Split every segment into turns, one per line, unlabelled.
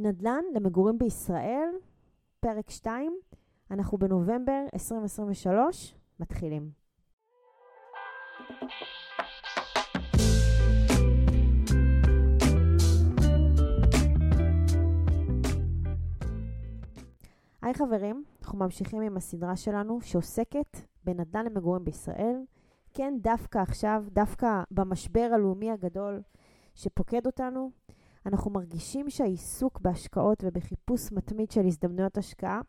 נדל"ן למגורים בישראל, פרק 2, אנחנו בנובמבר 2023, מתחילים. היי חברים, אנחנו ממשיכים עם הסדרה שלנו שעוסקת בנדל"ן למגורים בישראל. כן, דווקא עכשיו, דווקא במשבר הלאומי הגדול שפוקד אותנו, אנחנו מרגישים שהעיסוק בהשקעות ובחיפוש מתמיד של הזדמנויות השקעה,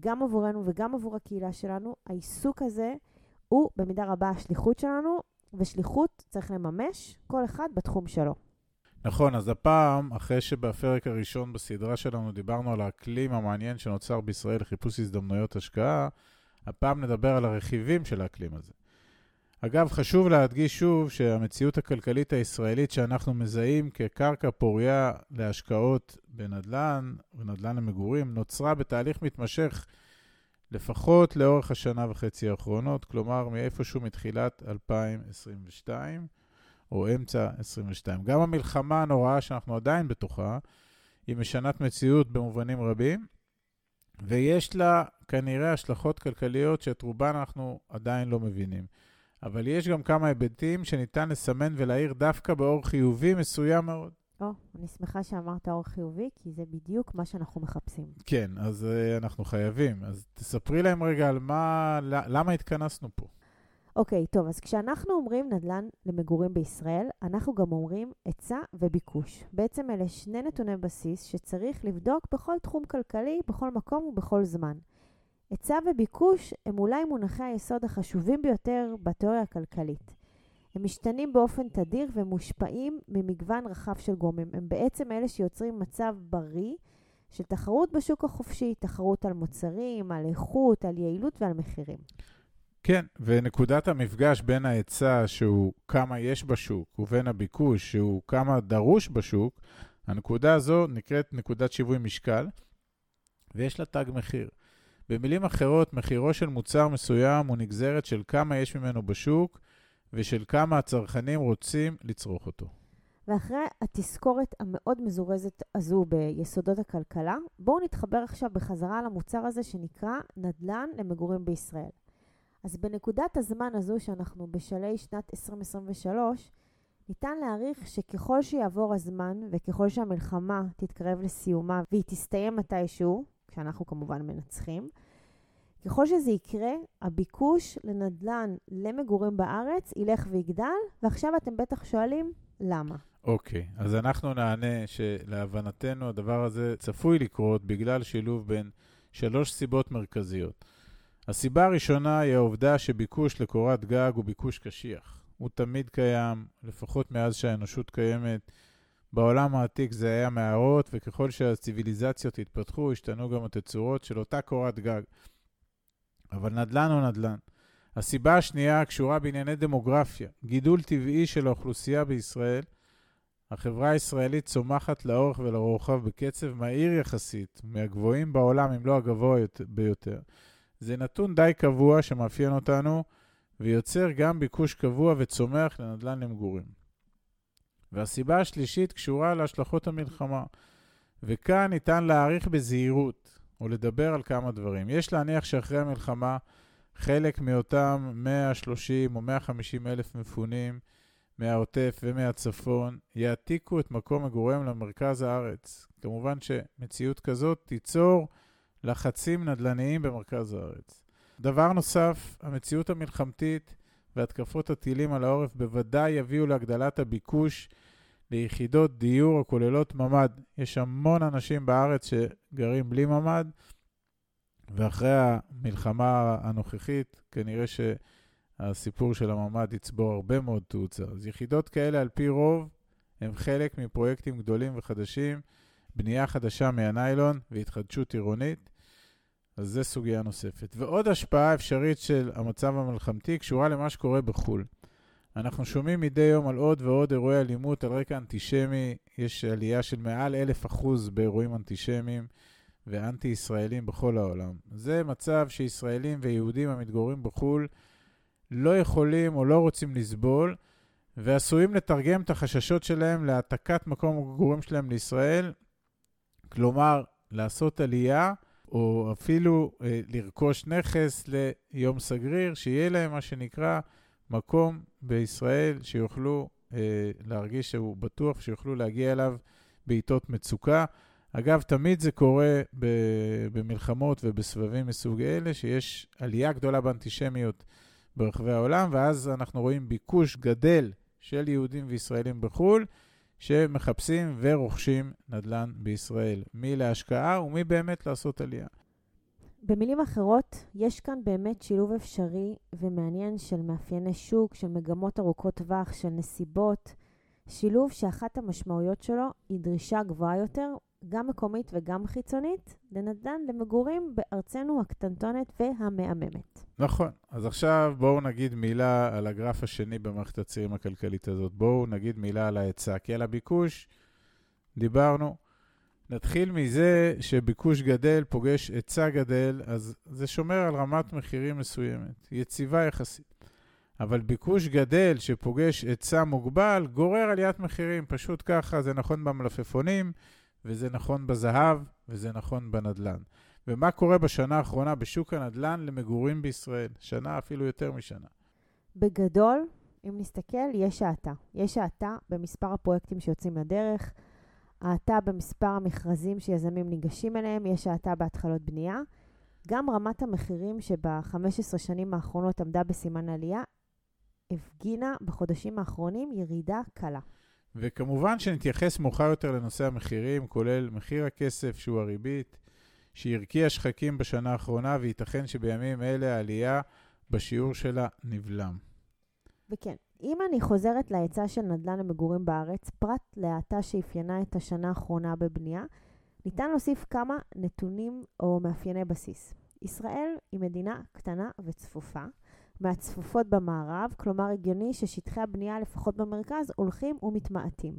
גם עבורנו וגם עבור הקהילה שלנו, העיסוק הזה הוא במידה רבה השליחות שלנו, ושליחות צריך לממש כל אחד בתחום שלו.
נכון, אז הפעם, אחרי שבפרק הראשון בסדרה שלנו דיברנו על האקלים המעניין שנוצר בישראל לחיפוש הזדמנויות השקעה, הפעם נדבר על הרכיבים של האקלים הזה. אגב, חשוב להדגיש שוב שהמציאות הכלכלית הישראלית שאנחנו מזהים כקרקע פוריה להשקעות בנדל"ן, בנדל"ן למגורים, נוצרה בתהליך מתמשך לפחות לאורך השנה וחצי האחרונות, כלומר מאיפשהו מתחילת 2022 או אמצע 22. גם המלחמה הנוראה שאנחנו עדיין בתוכה, היא משנת מציאות במובנים רבים, ויש לה כנראה השלכות כלכליות שאת רובן אנחנו עדיין לא מבינים. אבל יש גם כמה היבטים שניתן לסמן ולהעיר דווקא באור חיובי מסוים מאוד.
או, oh, אני שמחה שאמרת אור חיובי, כי זה בדיוק מה שאנחנו מחפשים.
כן, אז uh, אנחנו חייבים. אז תספרי להם רגע על מה, למה התכנסנו פה.
אוקיי, okay, טוב, אז כשאנחנו אומרים נדל"ן למגורים בישראל, אנחנו גם אומרים היצע וביקוש. בעצם אלה שני נתוני בסיס שצריך לבדוק בכל תחום כלכלי, בכל מקום ובכל זמן. היצע וביקוש הם אולי מונחי היסוד החשובים ביותר בתיאוריה הכלכלית. הם משתנים באופן תדיר ומושפעים ממגוון רחב של גורמים. הם בעצם אלה שיוצרים מצב בריא של תחרות בשוק החופשי, תחרות על מוצרים, על איכות, על יעילות ועל מחירים.
כן, ונקודת המפגש בין ההיצע, שהוא כמה יש בשוק, ובין הביקוש, שהוא כמה דרוש בשוק, הנקודה הזו נקראת נקודת שיווי משקל, ויש לה תג מחיר. במילים אחרות, מחירו של מוצר מסוים הוא נגזרת של כמה יש ממנו בשוק ושל כמה הצרכנים רוצים לצרוך אותו.
ואחרי התזכורת המאוד מזורזת הזו ביסודות הכלכלה, בואו נתחבר עכשיו בחזרה למוצר הזה שנקרא נדל"ן למגורים בישראל. אז בנקודת הזמן הזו שאנחנו בשלהי שנת 2023, ניתן להעריך שככל שיעבור הזמן וככל שהמלחמה תתקרב לסיומה והיא תסתיים מתישהו, שאנחנו כמובן מנצחים. ככל שזה יקרה, הביקוש לנדל"ן למגורים בארץ ילך ויגדל, ועכשיו אתם בטח שואלים, למה?
אוקיי, okay, אז אנחנו נענה שלהבנתנו הדבר הזה צפוי לקרות בגלל שילוב בין שלוש סיבות מרכזיות. הסיבה הראשונה היא העובדה שביקוש לקורת גג הוא ביקוש קשיח. הוא תמיד קיים, לפחות מאז שהאנושות קיימת. בעולם העתיק זה היה מערות, וככל שהציוויליזציות התפתחו, השתנו גם התצורות של אותה קורת גג. אבל נדל"ן הוא נדל"ן. הסיבה השנייה קשורה בענייני דמוגרפיה, גידול טבעי של האוכלוסייה בישראל. החברה הישראלית צומחת לאורך ולרוחב בקצב מהיר יחסית, מהגבוהים בעולם, אם לא הגבוה ביותר. זה נתון די קבוע שמאפיין אותנו, ויוצר גם ביקוש קבוע וצומח לנדל"ן למגורים. והסיבה השלישית קשורה להשלכות המלחמה. וכאן ניתן להעריך בזהירות, או לדבר על כמה דברים. יש להניח שאחרי המלחמה, חלק מאותם 130 או 150 אלף מפונים מהעוטף ומהצפון יעתיקו את מקום מגוריהם למרכז הארץ. כמובן שמציאות כזאת תיצור לחצים נדל"ניים במרכז הארץ. דבר נוסף, המציאות המלחמתית והתקפות הטילים על העורף בוודאי יביאו להגדלת הביקוש ליחידות דיור הכוללות ממ"ד. יש המון אנשים בארץ שגרים בלי ממ"ד, ואחרי המלחמה הנוכחית, כנראה שהסיפור של הממ"ד יצבור הרבה מאוד תאוצה. אז יחידות כאלה, על פי רוב, הם חלק מפרויקטים גדולים וחדשים, בנייה חדשה מהניילון והתחדשות עירונית. אז זו סוגיה נוספת. ועוד השפעה אפשרית של המצב המלחמתי קשורה למה שקורה בחו"ל. אנחנו שומעים מדי יום על עוד ועוד אירועי אלימות על רקע אנטישמי. יש עלייה של מעל אלף אחוז באירועים אנטישמיים ואנטי-ישראלים בכל העולם. זה מצב שישראלים ויהודים המתגוררים בחו"ל לא יכולים או לא רוצים לסבול, ועשויים לתרגם את החששות שלהם להעתקת מקום המגורים שלהם לישראל כלומר, לעשות עלייה, או אפילו אה, לרכוש נכס ליום סגריר, שיהיה להם מה שנקרא מקום בישראל שיוכלו אה, להרגיש שהוא בטוח, שיוכלו להגיע אליו בעיתות מצוקה. אגב, תמיד זה קורה במלחמות ובסבבים מסוג אלה, שיש עלייה גדולה באנטישמיות ברחבי העולם, ואז אנחנו רואים ביקוש גדל של יהודים וישראלים בחו"ל, שמחפשים ורוכשים נדל"ן בישראל, מי להשקעה ומי באמת לעשות עלייה.
במילים אחרות, יש כאן באמת שילוב אפשרי ומעניין של מאפייני שוק, של מגמות ארוכות טווח, של נסיבות, שילוב שאחת המשמעויות שלו היא דרישה גבוהה יותר גם מקומית וגם חיצונית, לנדל"ן למגורים בארצנו הקטנטונת והמהממת.
נכון. אז עכשיו בואו נגיד מילה על הגרף השני במערכת הצירים הכלכלית הזאת. בואו נגיד מילה על ההיצע, כי על הביקוש דיברנו. נתחיל מזה שביקוש גדל פוגש היצע גדל, אז זה שומר על רמת מחירים מסוימת, יציבה יחסית. אבל ביקוש גדל שפוגש היצע מוגבל גורר עליית מחירים, פשוט ככה, זה נכון במלפפונים, וזה נכון בזהב, וזה נכון בנדל"ן. ומה קורה בשנה האחרונה בשוק הנדל"ן למגורים בישראל? שנה, אפילו יותר משנה.
בגדול, אם נסתכל, יש האטה. יש האטה במספר הפרויקטים שיוצאים לדרך, האטה במספר המכרזים שיזמים ניגשים אליהם, יש האטה בהתחלות בנייה. גם רמת המחירים שב-15 שנים האחרונות עמדה בסימן עלייה, הפגינה בחודשים האחרונים ירידה קלה.
וכמובן שנתייחס מאוחר יותר לנושא המחירים, כולל מחיר הכסף, שהוא הריבית, שהרקיע שחקים בשנה האחרונה, וייתכן שבימים אלה העלייה בשיעור שלה נבלם.
וכן, אם אני חוזרת להיצע של נדל"ן למגורים בארץ, פרט להאטה שאפיינה את השנה האחרונה בבנייה, ניתן להוסיף כמה נתונים או מאפייני בסיס. ישראל היא מדינה קטנה וצפופה, מהצפופות במערב, כלומר הגיוני ששטחי הבנייה, לפחות במרכז, הולכים ומתמעטים.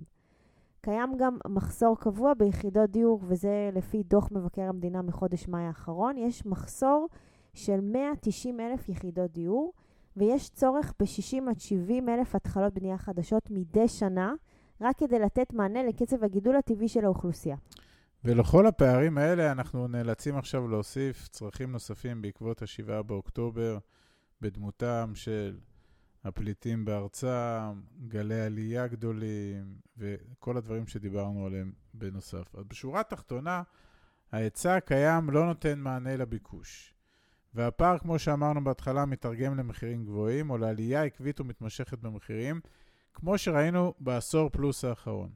קיים גם מחסור קבוע ביחידות דיור, וזה לפי דוח מבקר המדינה מחודש מאי האחרון. יש מחסור של 190 אלף יחידות דיור, ויש צורך ב-60 עד 70 אלף התחלות בנייה חדשות מדי שנה, רק כדי לתת מענה לקצב הגידול הטבעי של האוכלוסייה.
ולכל הפערים האלה אנחנו נאלצים עכשיו להוסיף צרכים נוספים בעקבות ה-7 באוקטובר. בדמותם של הפליטים בארצם, גלי עלייה גדולים וכל הדברים שדיברנו עליהם בנוסף. אז בשורה התחתונה, ההיצע הקיים לא נותן מענה לביקוש. והפער, כמו שאמרנו בהתחלה, מתרגם למחירים גבוהים או לעלייה עקבית ומתמשכת במחירים, כמו שראינו בעשור פלוס האחרון.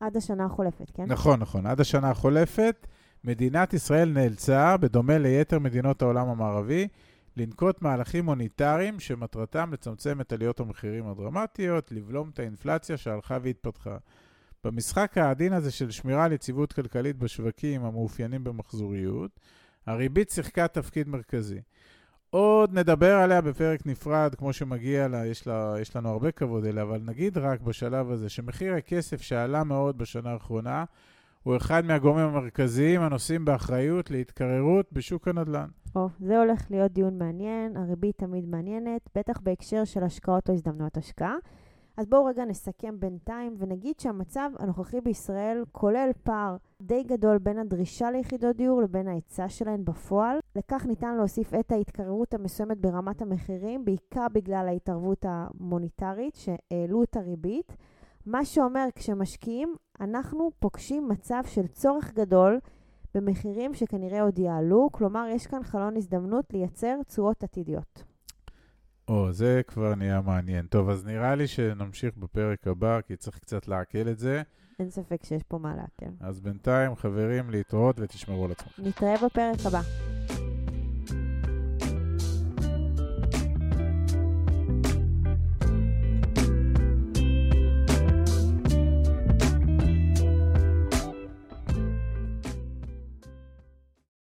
עד השנה החולפת, כן?
נכון, נכון. עד השנה החולפת, מדינת ישראל נאלצה, בדומה ליתר מדינות העולם המערבי, לנקוט מהלכים מוניטריים שמטרתם לצמצם את עליות המחירים הדרמטיות, לבלום את האינפלציה שהלכה והתפתחה. במשחק העדין הזה של שמירה על יציבות כלכלית בשווקים המאופיינים במחזוריות, הריבית שיחקה תפקיד מרכזי. עוד נדבר עליה בפרק נפרד, כמו שמגיע לה, יש, לה, יש לנו הרבה כבוד אליה, אבל נגיד רק בשלב הזה שמחיר הכסף שעלה מאוד בשנה האחרונה, הוא אחד מהגורמים המרכזיים הנושאים באחריות להתקררות בשוק הנדל"ן.
או, זה הולך להיות דיון מעניין, הריבית תמיד מעניינת, בטח בהקשר של השקעות או הזדמנויות השקעה. אז בואו רגע נסכם בינתיים ונגיד שהמצב הנוכחי בישראל כולל פער די גדול בין הדרישה ליחידות דיור לבין ההיצע שלהן בפועל. לכך ניתן להוסיף את ההתקררות המסוימת ברמת המחירים, בעיקר בגלל ההתערבות המוניטרית שהעלו את הריבית. מה שאומר כשמשקיעים, אנחנו פוגשים מצב של צורך גדול במחירים שכנראה עוד יעלו, כלומר יש כאן חלון הזדמנות לייצר תשואות עתידיות.
או, זה כבר נהיה מעניין. טוב, אז נראה לי שנמשיך בפרק הבא, כי צריך קצת לעכל את זה.
אין ספק שיש פה מה לעכל.
אז בינתיים, חברים, להתראות ותשמרו על עצמכם.
נתראה בפרק הבא.